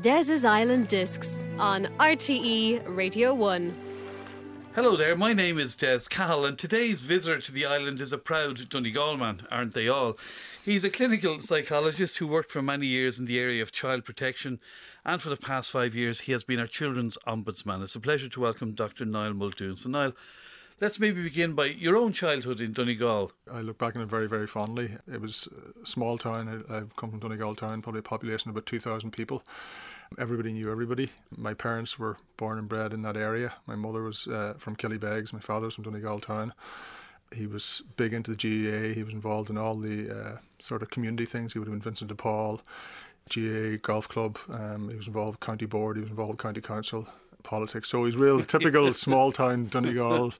Des's Island Discs on RTE Radio 1. Hello there, my name is Des Cahill, and today's visitor to the island is a proud Donegal man, aren't they all? He's a clinical psychologist who worked for many years in the area of child protection, and for the past five years, he has been our children's ombudsman. It's a pleasure to welcome Dr. Niall Muldoon. So, Niall, let's maybe begin by your own childhood in Donegal. I look back on it very, very fondly. It was a small town. I, have come from Donegal town, probably a population of about 2,000 people. Everybody knew everybody. My parents were born and bred in that area. My mother was uh, from Killybegs, my father was from Donegal town. He was big into the GAA. He was involved in all the uh, sort of community things. He would have been Vincent de Paul, GAA Golf Club. Um, he was involved with County Board. He was involved with County Council politics. So he's real typical small town Donegal,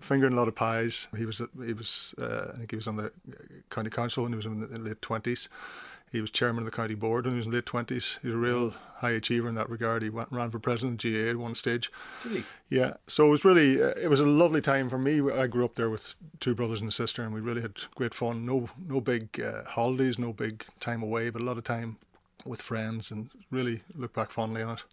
fingering a lot of pies. He was he was uh, I think he was on the county council when he was in the late twenties. He was chairman of the county board when he was in the late twenties. He's a real high achiever in that regard. He went, ran for president of GAA at one stage. Really? Yeah. So it was really uh, it was a lovely time for me. I grew up there with two brothers and a sister, and we really had great fun. No no big uh, holidays, no big time away, but a lot of time with friends, and really look back fondly on it.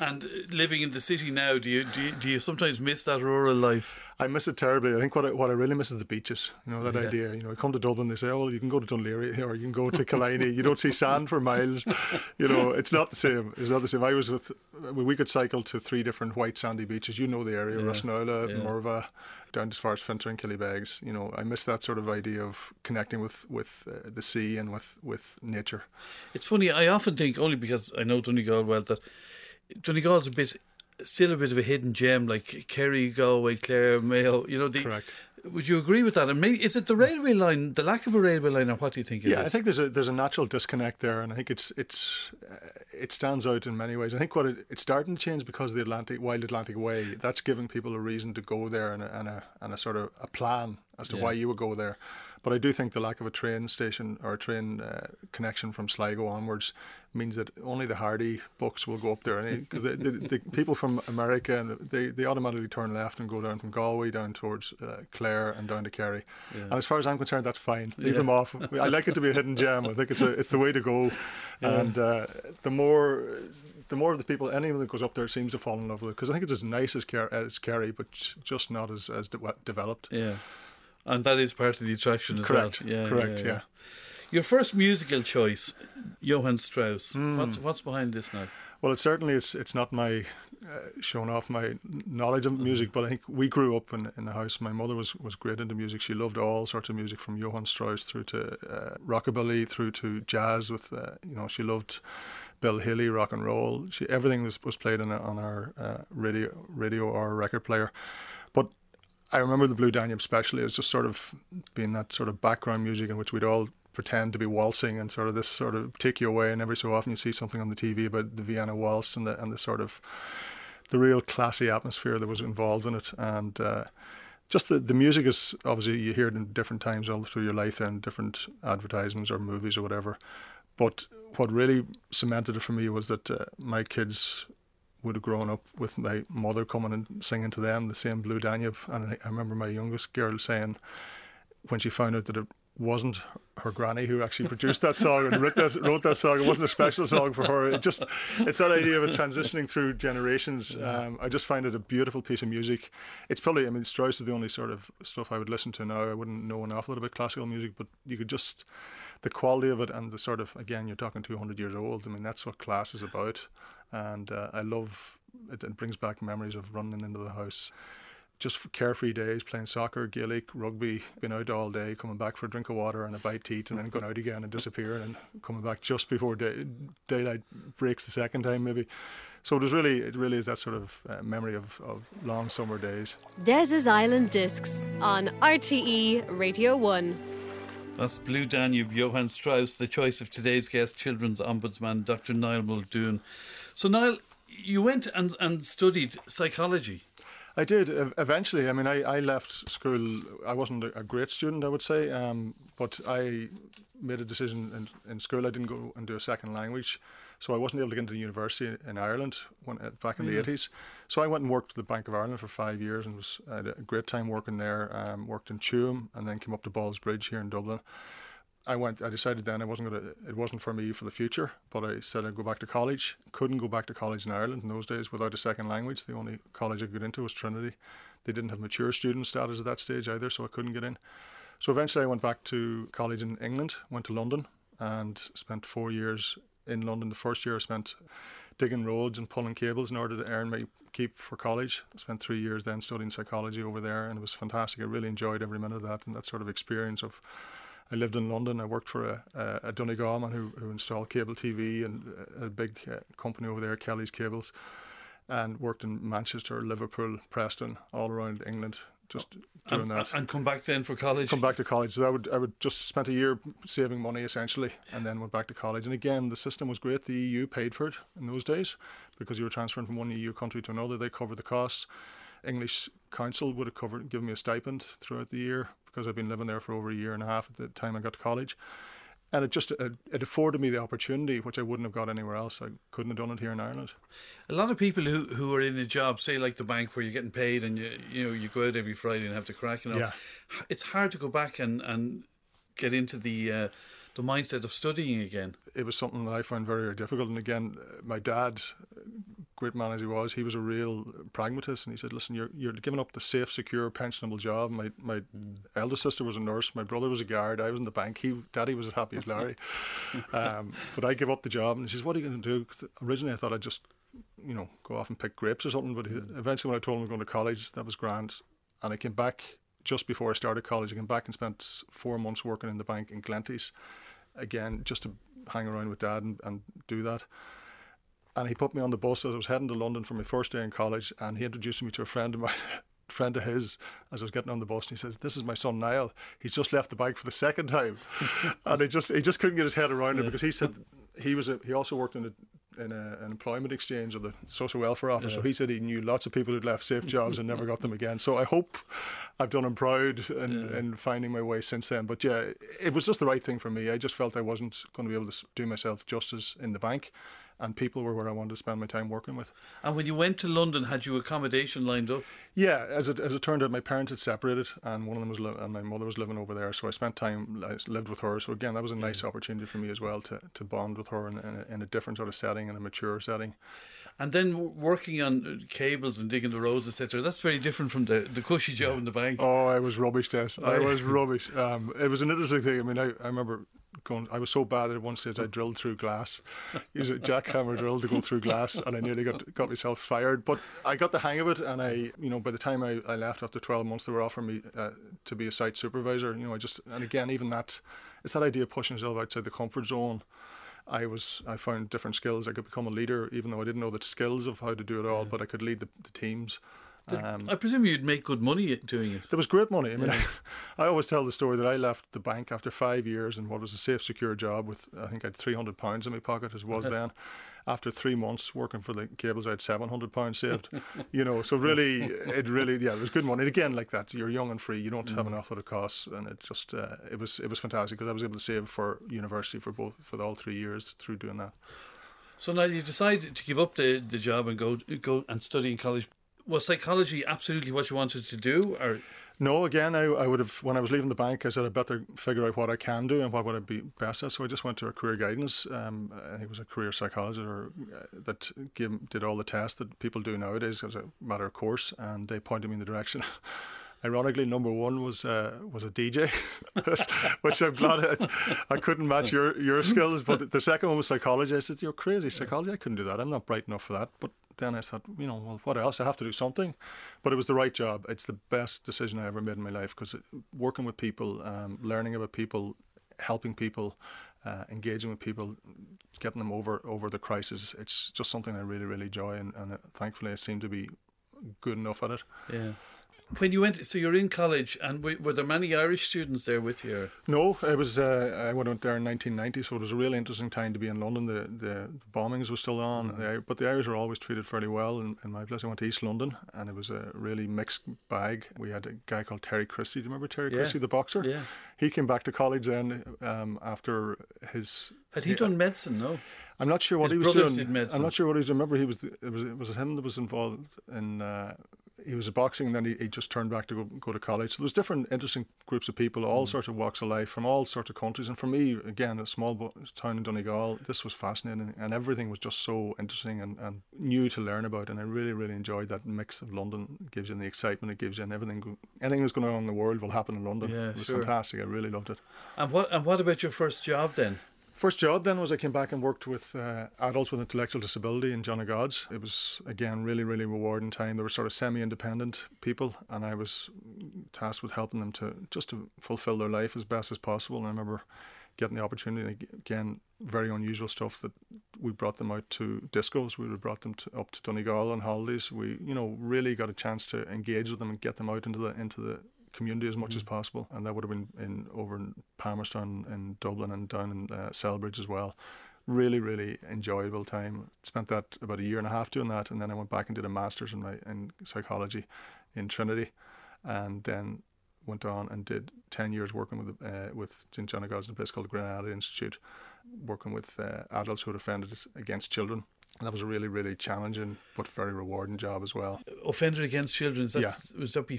And living in the city now, do you do you, do you sometimes miss that rural life? I miss it terribly. I think what I, what I really miss is the beaches. You know that yeah. idea. You know, I come to Dublin, they say, "Oh, you can go to Laoghaire or you can go to Killiney." you don't see sand for miles. You know, it's not the same. It's not the same. I was with we could cycle to three different white sandy beaches. You know the area: yeah. Rossnowlagh, yeah. Murvagh, down as far as Fintra and Killybegs. You know, I miss that sort of idea of connecting with with uh, the sea and with with nature. It's funny. I often think only because I know Donegal well that Donegal's a bit still a bit of a hidden gem, like Kerry, Galway, Clare, Mayo. You know, the, correct. Would you agree with that? And maybe is it the railway line, the lack of a railway line, or what do you think? yeah, I think there's a there's a natural disconnect there, and I think it's it's uh, it stands out in many ways. I think what it, it's starting to change because of the Atlantic Wild Atlantic Way. That's giving people a reason to go there and a and a, and a sort of a plan as to yeah. why you would go there. But I do think the lack of a train station or a train uh, connection from Sligo onwards means that only the hardy books will go up there. Because the, the, the, people from America, and they, they automatically turn left and go down from Galway down towards uh, Clare and down to Kerry. Yeah. And as far as I'm concerned, that's fine. Leave yeah. them off. I like it to be a hidden gem. I think it's a, it's the way to go. And uh, the more the more of the people, anyone that goes up there seems to fall in love with it because I think it's as nice as, Ker- as Kerry, but just not as as de- developed. Yeah and that is part of the attraction as correct. well. Yeah, correct. Yeah, yeah. Your first musical choice, Johann Strauss. Mm. What's what's behind this now? Well, it's certainly it's it's not my uh, showing off my knowledge of music, but I think we grew up in, in the house. My mother was was great into music. She loved all sorts of music from Johann Strauss through to uh, rockabilly, through to jazz. With uh, you know, she loved Bill Haley, rock and roll. She everything was was played on, on our uh, radio radio or record player. I remember the Blue Danube especially as just sort of being that sort of background music in which we'd all pretend to be waltzing and sort of this sort of take you away and every so often you see something on the TV about the Vienna waltz and the and the sort of the real classy atmosphere that was involved in it. And uh, just the, the music is obviously you hear it in different times all through your life and different advertisements or movies or whatever. But what really cemented it for me was that uh, my kids would have grown up with my mother coming and singing to them the same Blue Danube. And I, I remember my youngest girl saying, when she found out that it wasn't her granny who actually produced that song and wrote that, wrote that song. It wasn't a special song for her. It just it's that idea of it transitioning through generations. Um, I just find it a beautiful piece of music. It's probably I mean Strauss is the only sort of stuff I would listen to now. I wouldn't know an awful lot about classical music, but you could just the quality of it and the sort of again you're talking 200 years old. I mean that's what class is about and uh, I love it, it. brings back memories of running into the house. Just carefree days, playing soccer, Gaelic, rugby, been out all day, coming back for a drink of water and a bite to eat, and then going out again and disappearing, and coming back just before day, daylight breaks the second time, maybe. So it was really, it really is that sort of uh, memory of, of long summer days. Des's Island Discs on RTE Radio 1. That's Blue Danube, Johann Strauss, the choice of today's guest, Children's Ombudsman, Dr. Niall Muldoon. So, Niall, you went and, and studied psychology. I did eventually. I mean, I, I left school. I wasn't a great student, I would say, um, but I made a decision in, in school. I didn't go and do a second language, so I wasn't able to get into the university in Ireland when, uh, back in the eighties. So I went and worked at the Bank of Ireland for five years and was I had a great time working there. Um, worked in Tuam and then came up to Ballsbridge here in Dublin. I went. I decided then I wasn't gonna. It wasn't for me for the future. But I said I'd go back to college. Couldn't go back to college in Ireland in those days without a second language. The only college I could get into was Trinity. They didn't have mature student status at that stage either, so I couldn't get in. So eventually, I went back to college in England. Went to London and spent four years in London. The first year I spent digging roads and pulling cables in order to earn my keep for college. I spent three years then studying psychology over there, and it was fantastic. I really enjoyed every minute of that and that sort of experience of I lived in London. I worked for a, a, a Donegal man who, who installed cable TV and a big uh, company over there, Kelly's Cables, and worked in Manchester, Liverpool, Preston, all around England, just doing and, that. And come back then for college. Come back to college. So I would I would just spent a year saving money essentially, and then went back to college. And again, the system was great. The EU paid for it in those days because you were transferring from one EU country to another. They covered the costs. English Council would have covered, given me a stipend throughout the year because I've been living there for over a year and a half at the time I got to college. And it just it, it afforded me the opportunity, which I wouldn't have got anywhere else. I couldn't have done it here in Ireland. A lot of people who, who are in a job, say like the bank, where you're getting paid and you you know you go out every Friday and have to crack, you know, yeah. it's hard to go back and, and get into the uh, the mindset of studying again. It was something that I found very, very difficult. And again, my dad great man as he was, he was a real pragmatist, and he said, "Listen, you're you're giving up the safe, secure, pensionable job. My my eldest sister was a nurse, my brother was a guard, I was in the bank. He, Daddy was as happy as Larry, um, but I give up the job." And he says, "What are you going to do?" Originally, I thought I'd just, you know, go off and pick grapes or something. But he, eventually, when I told him I'm going to college, that was grand, and I came back just before I started college. I came back and spent four months working in the bank in Glenties, again just to hang around with Dad and, and do that and he put me on the bus as I was heading to London for my first day in college, and he introduced me to a friend of mine. friend of his as I was getting on the bus and he says this is my son Niall. He's just left the bike for the second time. And he just he just couldn't get his head around it because he said he was a, he also worked in a, in a, an employment exchange or the social welfare office. Yeah. so he said he knew lots of people who'd left safe jobs and never got them again. So I hope I've done him proud in, yeah. in finding my way since then. But yeah it was just the right thing for me. I just felt I wasn't going to be able to do myself justice in the bank and people were where I wanted to spend my time working with. And when you went to London, had you accommodation lined up? Yeah, as it as it turned out, my parents had separated, and one of them was li- and my mother was living over there, so I spent time I lived with her. So again, that was a nice opportunity for me as well to to bond with her in, in, a, in a different sort of setting, in a mature setting. And then working on cables and digging the roads, etc. That's very different from the, the cushy job in the bank. Oh, I was rubbish, Des. I was rubbish. Um, it was an interesting thing. I mean, I, I remember going. I was so bad at one stage I drilled through glass. Use a jackhammer drill to go through glass, and I nearly got got myself fired. But I got the hang of it, and I, you know, by the time I, I left after twelve months, they were offering me uh, to be a site supervisor. You know, I just and again, even that, it's that idea of pushing yourself outside the comfort zone. I was I found different skills. I could become a leader, even though I didn't know the skills of how to do it all. Yeah. But I could lead the, the teams. Um, I presume you'd make good money doing it. There was great money. I mean, yeah. I, I, always tell the story that I left the bank after five years and what was a safe, secure job with I think I had three hundred pounds in my pocket as was then. After three months working for the cables, I had seven hundred pounds saved. you know, so really, it really, yeah, it was good money. And again, like that, you're young and free. You don't mm. have an awful lot of costs, and it just, uh, it was, it was fantastic because I was able to save for university for both for all three years through doing that. So now you decide to give up the, the job and go go and study in college was psychology absolutely what you wanted to do, or? No, again, I, I would have, when I was leaving the bank, I said I better figure out what I can do and what would I be best at. So I just went to a career guidance. Um, I it was a career psychologist or, uh, that gave, did all the tests that people do nowadays as a matter of course, and they pointed me in the direction. Ironically, number one was uh, was a DJ, which I'm glad I, I, couldn't match your, your skills. But the second one was psychology. I said, "You're crazy, psychology. I couldn't do that. I'm not bright enough for that." But then I thought, you know, well, what else? I have to do something. But it was the right job. It's the best decision I ever made in my life because working with people, um, learning about people, helping people, uh, engaging with people, getting them over over the crisis. It's just something I really, really enjoy, and, and uh, thankfully I seem to be good enough at it. Yeah. When you went, so you're in college, and were, were there many Irish students there with you? No, it was. Uh, I went out there in 1990, so it was a really interesting time to be in London. The the bombings were still on, mm-hmm. but the Irish were always treated fairly well. In, in, my place, I went to East London, and it was a really mixed bag. We had a guy called Terry Christle. Do you remember Terry yeah. Christle, the boxer? Yeah. He came back to college then um, after his. Had he done medicine? No. I'm not sure what His he was doing. I'm not sure what he was. Remember, he was. It was. It was him that was involved in. Uh, he was a boxing, and then he, he just turned back to go, go to college. So there was different, interesting groups of people, all mm. sorts of walks of life, from all sorts of countries. And for me, again, a small town in Donegal, this was fascinating, and everything was just so interesting and, and new to learn about. And I really, really enjoyed that mix of London. It gives you the excitement, it gives you, and everything. Anything that's going on in the world will happen in London. Yeah, it was sure. fantastic. I really loved it. And what and what about your first job then? First job then was I came back and worked with uh, adults with intellectual disability in John Gods. It was again really really rewarding time. They were sort of semi-independent people, and I was tasked with helping them to just to fulfil their life as best as possible. And I remember getting the opportunity again, very unusual stuff that we brought them out to discos. We brought them to, up to Donegal on holidays. We you know really got a chance to engage with them and get them out into the into the community as much mm. as possible, and that would have been in over in Palmerston in Dublin and down in uh, Celbridge as well. Really, really enjoyable time. Spent that about a year and a half doing that, and then I went back and did a master's in my in psychology in Trinity, and then went on and did ten years working with uh, with John Gods in a place called the Granada Institute, working with uh, adults who had offended against children that was a really, really challenging but very rewarding job as well. Offended against children, yeah. was that be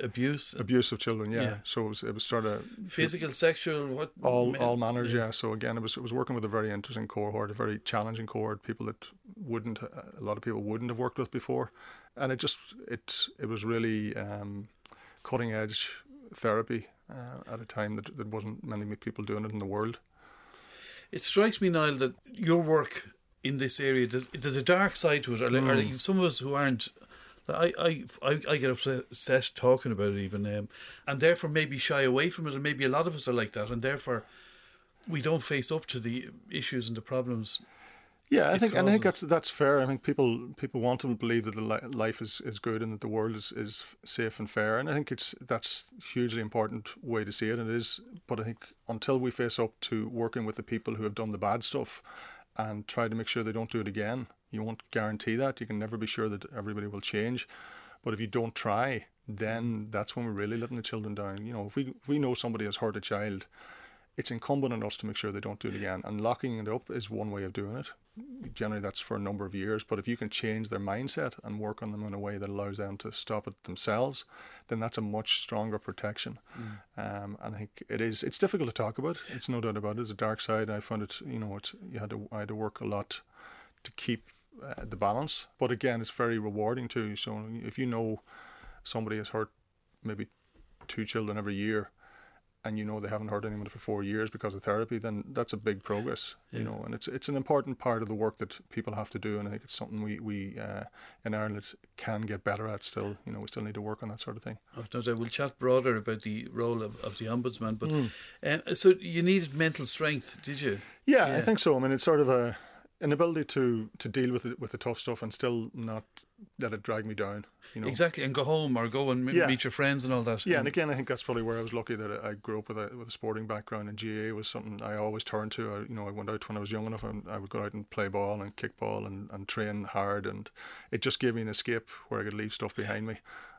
abuse? Abuse of children, yeah. yeah. So it was, it was sort of physical, it, sexual, what? All, all manners, yeah. yeah. So again, it was, it was working with a very interesting cohort, a very challenging cohort, people that wouldn't, a lot of people wouldn't have worked with before, and it just, it, it was really um, cutting edge therapy uh, at a time that there wasn't many people doing it in the world. It strikes me, Niall, that your work in this area, there's, there's a dark side to it. Or, mm. or like some of us who aren't I, I, I, I get upset talking about it even, um, and therefore maybe shy away from it, and maybe a lot of us are like that, and therefore we don't face up to the issues and the problems. Yeah, I think, causes. and I think that's that's fair. I think people people want to believe that the life is, is good and that the world is, is safe and fair, and I think it's that's hugely important way to see it. And it is, but I think until we face up to working with the people who have done the bad stuff and try to make sure they don't do it again. You won't guarantee that. You can never be sure that everybody will change. But if you don't try, then that's when we're really letting the children down. You know, if we if we know somebody has hurt a child, it's incumbent on us to make sure they don't do it again. And locking it up is one way of doing it. Generally, that's for a number of years. But if you can change their mindset and work on them in a way that allows them to stop it themselves, then that's a much stronger protection. Mm. Um, and I think it is. It's difficult to talk about. It's no doubt about it. It's a dark side. I found it. You know, it's you had to. I had to work a lot to keep uh, the balance. But again, it's very rewarding too. So if you know somebody has hurt maybe two children every year and you know they haven't heard anyone for four years because of therapy, then that's a big progress, yeah. you know. And it's it's an important part of the work that people have to do, and I think it's something we we uh, in Ireland can get better at. Still, you know, we still need to work on that sort of thing. No doubt. We'll chat broader about the role of, of the ombudsman, but mm. uh, so you needed mental strength, did you? Yeah, yeah, I think so. I mean, it's sort of a an ability to to deal with it with the tough stuff and still not let it drag me down. You know exactly, and go home or go and m- yeah. meet your friends and all that. Yeah, and again, I think that's probably where I was lucky that I grew up with a with a sporting background, and GAA was something I always turned to. I, you know, I went out when I was young enough, and I would go out and play ball and kick ball and, and train hard, and it just gave me an escape where I could leave stuff behind me.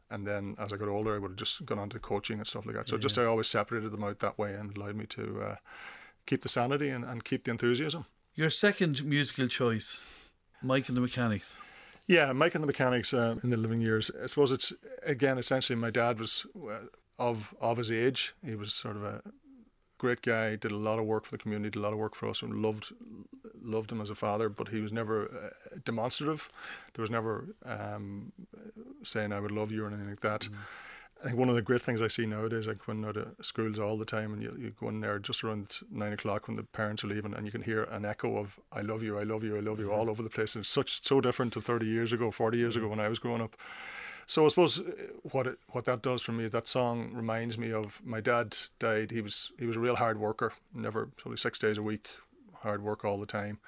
And then as I got older, I would have just gone on to coaching and stuff like that. So yeah. just I always separated them out that way and allowed me to uh, keep the sanity and, and keep the enthusiasm. Your second musical choice, Mike and the Mechanics. Yeah, Mike and the Mechanics uh, in the living years. I suppose it's again essentially my dad was uh, of of his age. He was sort of a great guy. Did a lot of work for the community. Did a lot of work for us, and loved loved him as a father. But he was never uh, demonstrative. There was never um, saying "I would love you" or anything like that. Mm. I think one of the great things I see nowadays, like when out of schools all the time, and you, you go in there just around nine o'clock when the parents are leaving, and you can hear an echo of "I love you, I love you, I love you" all over the place. And it's such so different to thirty years ago, forty years ago when I was growing up. So I suppose uh, what it, what that does for me, that song reminds me of my dad died. He was he was a real hard worker, never probably six days a week, hard work all the time.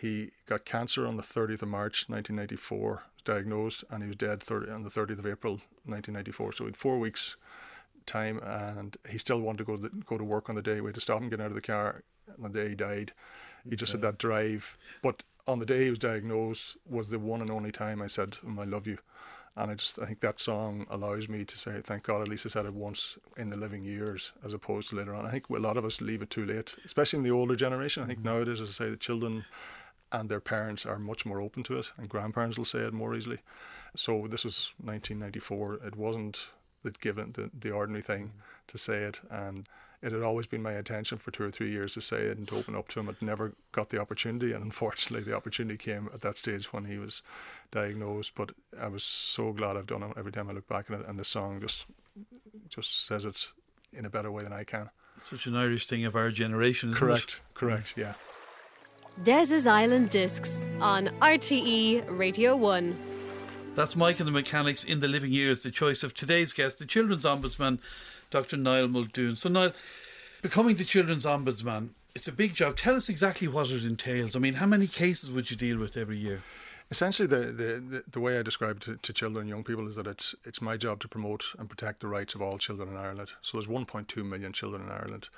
He got cancer on the 30th of March 1994, was diagnosed, and he was dead 30, on the 30th of April 1994. So had four weeks time, and he still wanted to go to, go to work on the day. We had to stop him getting out of the car on the day he died. He just had that drive. But on the day he was diagnosed was the one and only time I said, "I love you." And I just I think that song allows me to say, thank God, at least I said it once in the living years, as opposed to later on. I think a lot of us leave it too late, especially in the older generation. I think mm-hmm. nowadays, as I say, the children and their parents are much more open to it, and grandparents will say it more easily. So this was 1994. It wasn't the given the, the ordinary thing mm-hmm. to say it, and it had always been my intention for two or three years to say it and to open up to him. I'd never got the opportunity, and unfortunately, the opportunity came at that stage when he was diagnosed. But I was so glad I've done it. Every time I look back at it, and the song just just says it in a better way than I can. Such an Irish thing of our generation, correct? It? Correct. Yeah. Des's Island Discs on RTE Radio One. That's Mike and the Mechanics in the Living Years, the choice of today's guest, the Children's Ombudsman, Dr. Niall Muldoon. So, Niall, becoming the Children's Ombudsman, it's a big job. Tell us exactly what it entails. I mean, how many cases would you deal with every year? Essentially, the, the, the, the way I describe it to, to, children and young people is that it's it's my job to promote and protect the rights of all children in Ireland. So there's 1.2 million children in Ireland,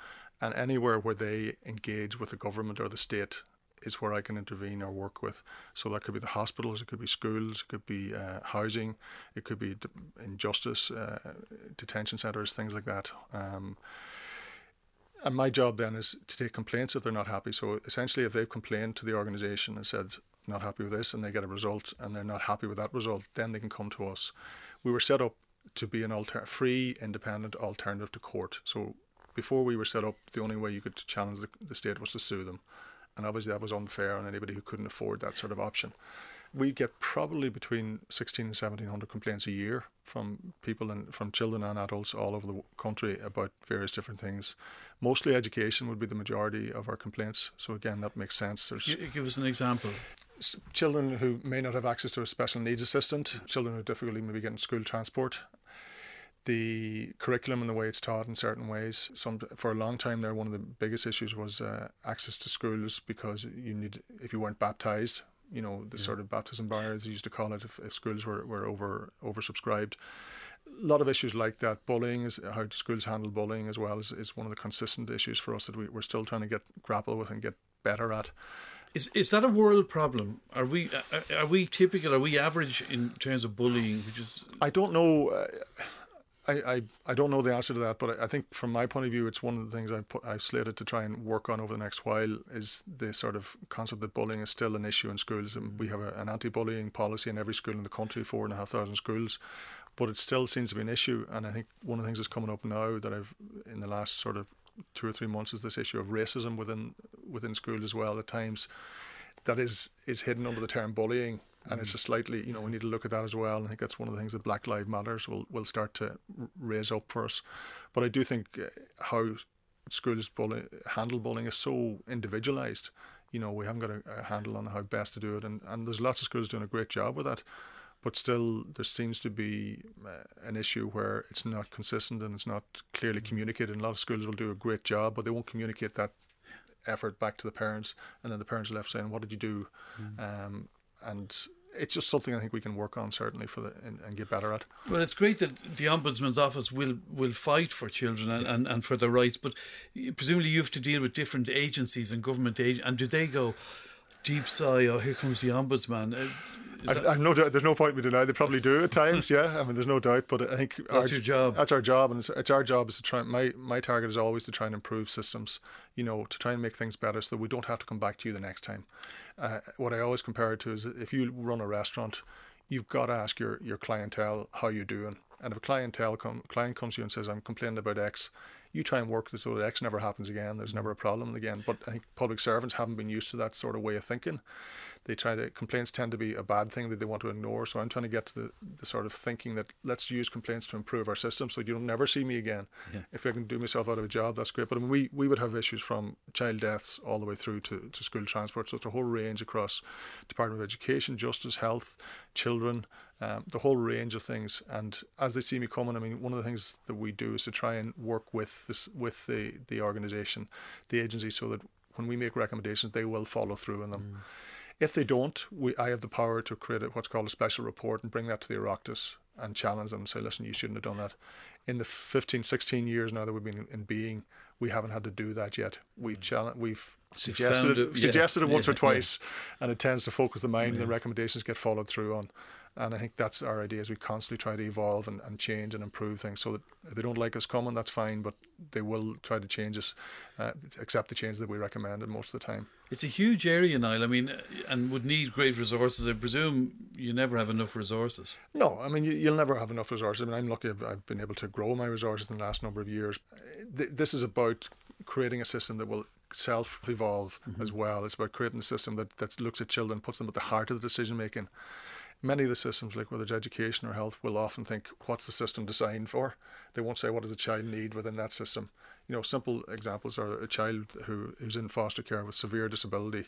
and anywhere where they engage with the government or the state is where I can intervene or work with. So that could be the hospitals, it could be schools, it could be uh, housing, it could be injustice, uh, detention centres, things like that. Um, and my job then is to take complaints if they're not happy. So essentially, if they've complained to the organisation and said, not happy with this, and they get a result and they're not happy with that result, then they can come to us. We were set up to be an alter- free, independent alternative to court. So before we were set up, the only way you could challenge the, the state was to sue them and obviously that was unfair on anybody who couldn't afford that sort of option. We get probably between 16 and 1700 complaints a year from people and from children and adults all over the country about various different things. Mostly education would be the majority of our complaints. So again, that makes sense. There's Give us an example. Children who may not have access to a special needs assistant, children who have difficulty maybe getting school transport, the curriculum and the way it's taught in certain ways. Some for a long time there, one of the biggest issues was uh, access to schools because you need if you weren't baptized, you know the yeah. sort of baptism bar as they used to call it, if, if schools were, were over oversubscribed. A lot of issues like that. Bullying is how schools handle bullying as well is, is one of the consistent issues for us that we, we're still trying to get grapple with and get better at. Is is that a world problem? Are we are, are we typical? Are we average in terms of bullying? Which is I don't know. Uh, I, I, I don't know the answer to that, but I, I think from my point of view, it's one of the things I've, put, I've slated to try and work on over the next while is the sort of concept that bullying is still an issue in schools. And we have a, an anti bullying policy in every school in the country, four and a half thousand schools, but it still seems to be an issue. And I think one of the things that's coming up now that I've, in the last sort of two or three months, is this issue of racism within within schools as well at times that is, is hidden under the term bullying and it's a slightly you know we need to look at that as well. I think that's one of the things that Black Lives Matters will will start to raise up for us. But I do think uh, how schools bully, handle bullying is so individualized. You know, we haven't got a, a, handle on how best to do it, and, and there's lots of schools doing a great job with that. But still, there seems to be uh, an issue where it's not consistent and it's not clearly communicated. And a lot of schools will do a great job, but they won't communicate that effort back to the parents, and then the parents are left saying, "What did you do?" Mm. Um, and it's just something I think we can work on certainly for the and, and, get better at. Well, it's great that the ombudsman's office will will fight for children and, and, and for their rights, but presumably you have to deal with different agencies and government ag- and do they go deep sigh? Oh, here comes the ombudsman. Uh, I, I've no doubt. There's no point we deny. They probably do at times. yeah, I mean, there's no doubt. But I think that's our, your job. That's our job, and it's, it's, our job is to try. My my target is always to try and improve systems. You know, to try and make things better, so that we don't have to come back to you the next time. Uh, what I always compare it to is if you run a restaurant, you've got to ask your your clientele how you're doing. And if a clientele come, client comes to you and says, "I'm complaining about X," you try and work this so that X never happens again. There's never a problem again. But I think public servants haven't been used to that sort of way of thinking they try to complaints tend to be a bad thing that they want to ignore. So I'm trying to get to the, the sort of thinking that let's use complaints to improve our system so you'll never see me again. Yeah. If I can do myself out of a job, that's great. But I mean, we, we would have issues from child deaths all the way through to, to school transport. So it's a whole range across Department of Education, Justice, Health, Children, um, the whole range of things. And as they see me coming, I mean, one of the things that we do is to try and work with this with the the organisation, the agency, so that when we make recommendations, they will follow through on them. Mm. If they don't, we, I have the power to create a, what's called a special report and bring that to the Oireachtas and challenge them and say, listen, you shouldn't have done that. In the 15, 16 years now that we've been in being, we haven't had to do that yet. Mm. We've challenged, we've suggested it, it, yeah. suggested it once Yeah, or twice, and it tends to focus the mind, and the recommendations get followed through on. And I think that's our idea: is we constantly try to evolve and, and change and improve things. So that if they don't like us coming, that's fine, but they will try to change us, uh, accept the changes that we recommended most of the time. It's a huge area, Niall. I mean, and would need great resources. I presume you never have enough resources. No, I mean you, you'll never have enough resources. I mean, I'm lucky I've, I've been able to grow my resources in the last number of years. This is about creating a system that will self-evolve as well. It's about creating a system that, that looks at children, puts them at the heart of the decision making. Many of the systems, like whether it's education or health, will often think, "What's the system designed for?" They won't say, "What does the child need within that system?" You know, simple examples are a child who's in foster care with severe disability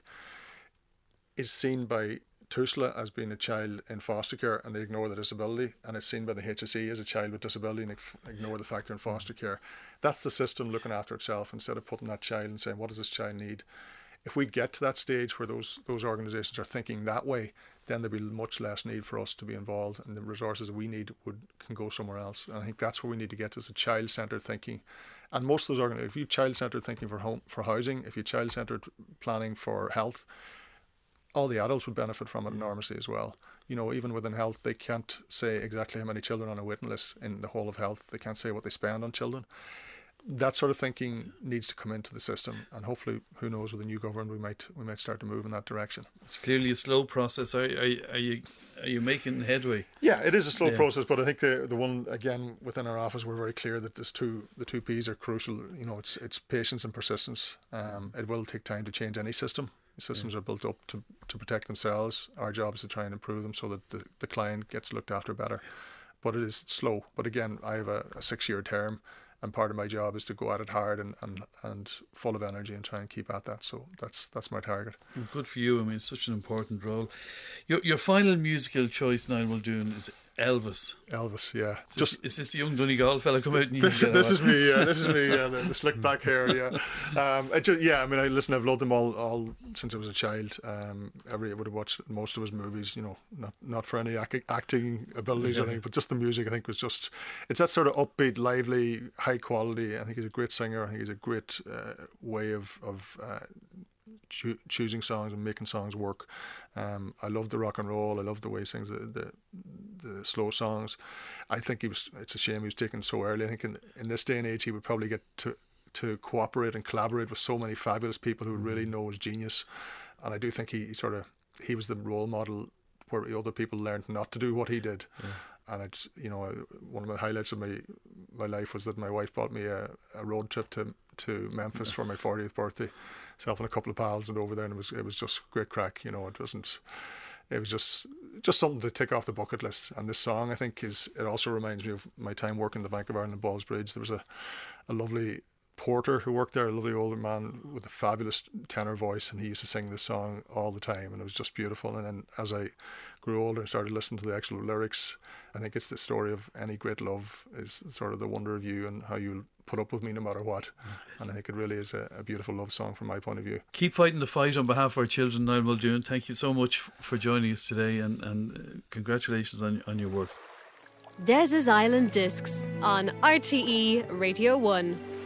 is seen by TUSLA as being a child in foster care and they ignore the disability, and it's seen by the HSE as a child with disability and ig- ignore the fact they're in mm-hmm. foster care. That's the system looking after itself instead of putting that child and saying, What does this child need? If we get to that stage where those those organisations are thinking that way, then there'll be much less need for us to be involved, and the resources we need would can go somewhere else. And I think that's where we need to get to is a child centred thinking. And most of those organisations, if you child centred thinking for home for housing, if you child centred planning for health, all the adults would benefit from it enormously as well. You know, even within health, they can't say exactly how many children on a waiting list in the whole of health. They can't say what they spend on children. That sort of thinking needs to come into the system, and hopefully, who knows, with the new government, we might we might start to move in that direction. It's clearly a slow process. Are, are, are you are you making headway? Yeah, it is a slow Yeah. process, but I think the the one again within our office, we're very clear that there's two the two P's are crucial. You know, it's it's patience and persistence. Um, it will take time to change any system. Systems are built up to, to protect themselves. Our job is to try and improve them so that the, the client gets looked after better. But it is slow. But again, I have a, a six year term, and part of my job is to go at it hard and, and, and full of energy and try and keep at that. So that's that's my target. Good for you. I mean, it's such an important role. Your your final musical choice, Niall Muldoon, is Elvis. Elvis, yeah. Just is this the young Donegal fella come out this, this is me. Yeah, this is me. Yeah, the, the slick back hair. Yeah, um, it ju- yeah. I mean, I listen. I've loved him all, all since I was a child. Um, every I would have watched most of his movies. You know, not not for any ac- acting abilities or anything, but just the music. I think was just. It's that sort of upbeat, lively, high quality. I think he's a great singer. I think he's a great uh, way of of. Uh, choo- choosing songs and making songs work. Um, I love the rock and roll. I love the way he sings the, the the slow songs. I think he was. It's a shame he was taken so early. I think in in this day and age he would probably get to to cooperate and collaborate with so many fabulous people who really know his genius. And I do think he, he sort of he was the role model where other people learned not to do what he did. And it's you know one of the highlights of my my life was that my wife bought me a, a road trip to to Memphis for my 40th birthday. Self and a couple of pals went over there, and it was it was just great crack. You know, it wasn't. It was just just something to tick off the bucket list. And this song, I think, is it also reminds me of my time working the Bank of Ireland in Ballsbridge. There was a a lovely porter who worked there, a lovely older man with a fabulous tenor voice, and he used to sing this song all the time, and it was just beautiful. And then as I grew older and started listening to the actual lyrics, I think it's the story of any great love is sort of the wonder of you and how you'll put up with me no matter what. And I think it really is a, a beautiful love song from my point of view. Keep fighting the fight on behalf of our children, Niall Muldoon. Thank you so much for joining us today, and, and uh, congratulations on on your work. Des's Island Discs on RTE Radio 1.